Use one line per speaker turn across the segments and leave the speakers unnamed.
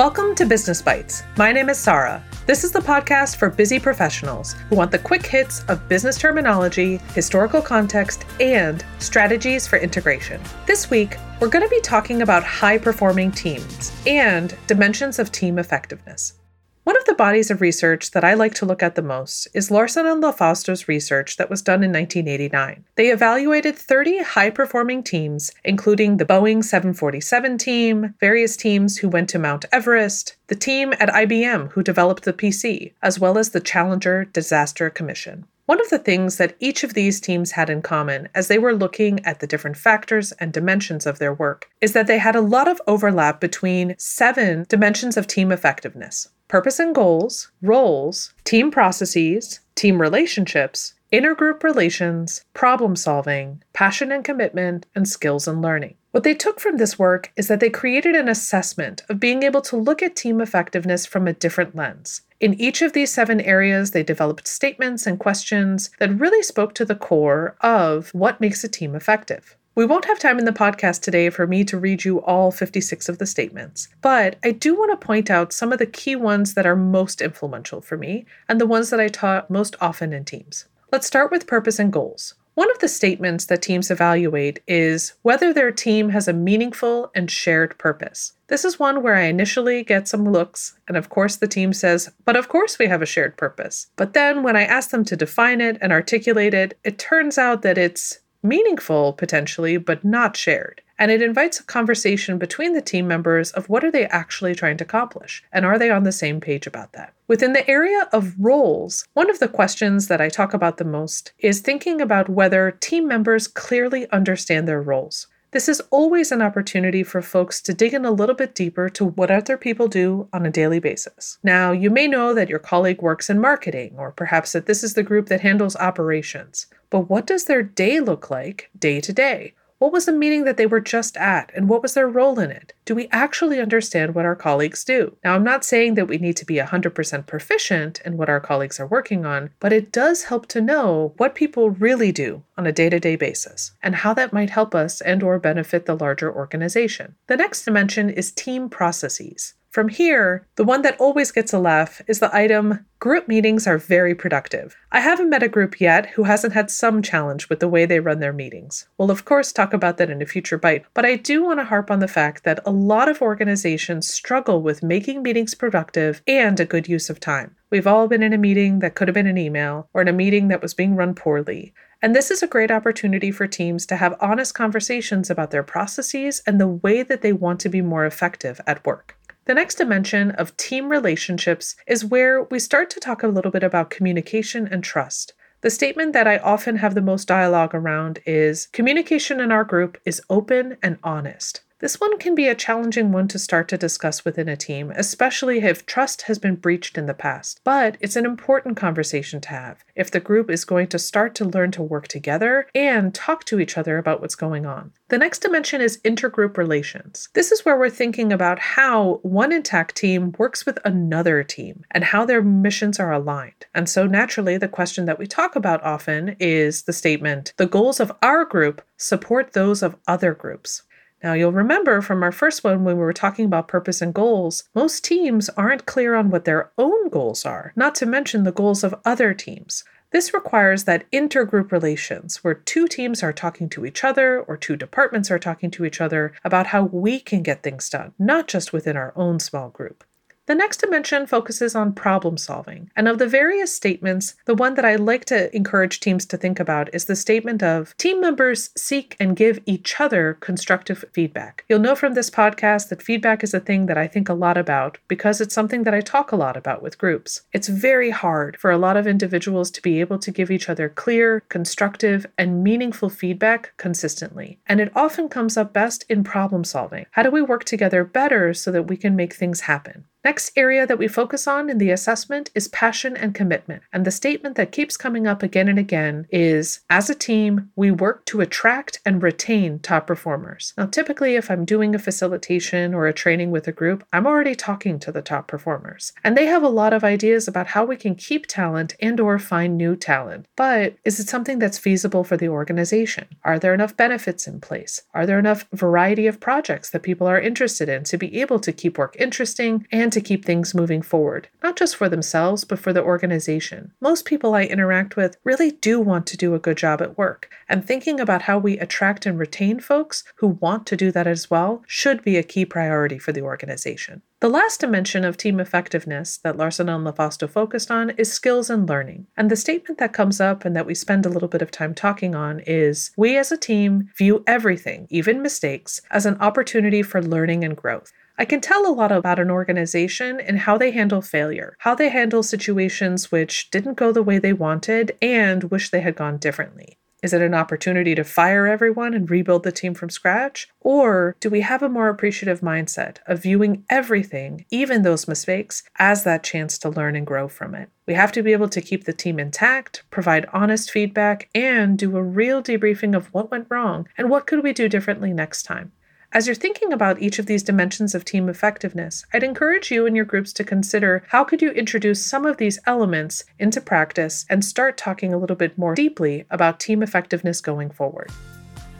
Welcome to Business Bites. My name is Sara. This is the podcast for busy professionals who want the quick hits of business terminology, historical context, and strategies for integration. This week, we're going to be talking about high performing teams and dimensions of team effectiveness. One of the bodies of research that I like to look at the most is Larson and LaFasto's research that was done in 1989. They evaluated 30 high performing teams, including the Boeing 747 team, various teams who went to Mount Everest, the team at IBM who developed the PC, as well as the Challenger Disaster Commission. One of the things that each of these teams had in common as they were looking at the different factors and dimensions of their work is that they had a lot of overlap between seven dimensions of team effectiveness purpose and goals, roles, team processes, team relationships, intergroup relations, problem solving, passion and commitment, and skills and learning. What they took from this work is that they created an assessment of being able to look at team effectiveness from a different lens. In each of these seven areas, they developed statements and questions that really spoke to the core of what makes a team effective. We won't have time in the podcast today for me to read you all 56 of the statements, but I do want to point out some of the key ones that are most influential for me and the ones that I taught most often in teams. Let's start with purpose and goals. One of the statements that teams evaluate is whether their team has a meaningful and shared purpose. This is one where I initially get some looks, and of course the team says, But of course we have a shared purpose. But then when I ask them to define it and articulate it, it turns out that it's meaningful potentially, but not shared. And it invites a conversation between the team members of what are they actually trying to accomplish and are they on the same page about that. Within the area of roles, one of the questions that I talk about the most is thinking about whether team members clearly understand their roles. This is always an opportunity for folks to dig in a little bit deeper to what other people do on a daily basis. Now, you may know that your colleague works in marketing, or perhaps that this is the group that handles operations. But what does their day look like day to day? What was the meeting that they were just at, and what was their role in it? Do we actually understand what our colleagues do? Now, I'm not saying that we need to be 100% proficient in what our colleagues are working on, but it does help to know what people really do on a day-to-day basis and how that might help us and or benefit the larger organization. The next dimension is team processes. From here, the one that always gets a laugh is the item group meetings are very productive. I haven't met a group yet who hasn't had some challenge with the way they run their meetings. We'll, of course, talk about that in a future bite, but I do want to harp on the fact that a lot of organizations struggle with making meetings productive and a good use of time. We've all been in a meeting that could have been an email or in a meeting that was being run poorly. And this is a great opportunity for teams to have honest conversations about their processes and the way that they want to be more effective at work. The next dimension of team relationships is where we start to talk a little bit about communication and trust. The statement that I often have the most dialogue around is communication in our group is open and honest. This one can be a challenging one to start to discuss within a team, especially if trust has been breached in the past. But it's an important conversation to have if the group is going to start to learn to work together and talk to each other about what's going on. The next dimension is intergroup relations. This is where we're thinking about how one intact team works with another team and how their missions are aligned. And so, naturally, the question that we talk about often is the statement the goals of our group support those of other groups. Now, you'll remember from our first one when we were talking about purpose and goals, most teams aren't clear on what their own goals are, not to mention the goals of other teams. This requires that intergroup relations, where two teams are talking to each other or two departments are talking to each other about how we can get things done, not just within our own small group. The next dimension focuses on problem solving. And of the various statements, the one that I like to encourage teams to think about is the statement of team members seek and give each other constructive feedback. You'll know from this podcast that feedback is a thing that I think a lot about because it's something that I talk a lot about with groups. It's very hard for a lot of individuals to be able to give each other clear, constructive, and meaningful feedback consistently. And it often comes up best in problem solving. How do we work together better so that we can make things happen? Next area that we focus on in the assessment is passion and commitment. And the statement that keeps coming up again and again is as a team, we work to attract and retain top performers. Now, typically, if I'm doing a facilitation or a training with a group, I'm already talking to the top performers. And they have a lot of ideas about how we can keep talent and or find new talent. But is it something that's feasible for the organization? Are there enough benefits in place? Are there enough variety of projects that people are interested in to be able to keep work interesting and to keep things moving forward, not just for themselves, but for the organization. Most people I interact with really do want to do a good job at work, and thinking about how we attract and retain folks who want to do that as well should be a key priority for the organization. The last dimension of team effectiveness that Larson and LaFasto focused on is skills and learning. And the statement that comes up and that we spend a little bit of time talking on is we as a team view everything, even mistakes, as an opportunity for learning and growth. I can tell a lot about an organization and how they handle failure, how they handle situations which didn't go the way they wanted and wish they had gone differently. Is it an opportunity to fire everyone and rebuild the team from scratch? Or do we have a more appreciative mindset of viewing everything, even those mistakes, as that chance to learn and grow from it? We have to be able to keep the team intact, provide honest feedback, and do a real debriefing of what went wrong and what could we do differently next time. As you're thinking about each of these dimensions of team effectiveness, I'd encourage you and your groups to consider how could you introduce some of these elements into practice and start talking a little bit more deeply about team effectiveness going forward.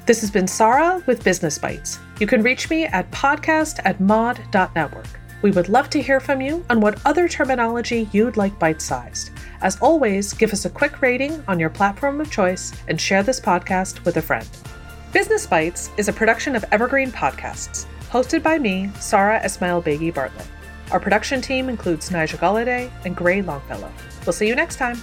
This has been Sara with Business Bites. You can reach me at podcast at mod.network. We would love to hear from you on what other terminology you'd like bite sized. As always, give us a quick rating on your platform of choice and share this podcast with a friend. Business Bites is a production of Evergreen Podcasts, hosted by me, Sara Esmail Begi Bartlett. Our production team includes Nigel Galladay and Gray Longfellow. We'll see you next time.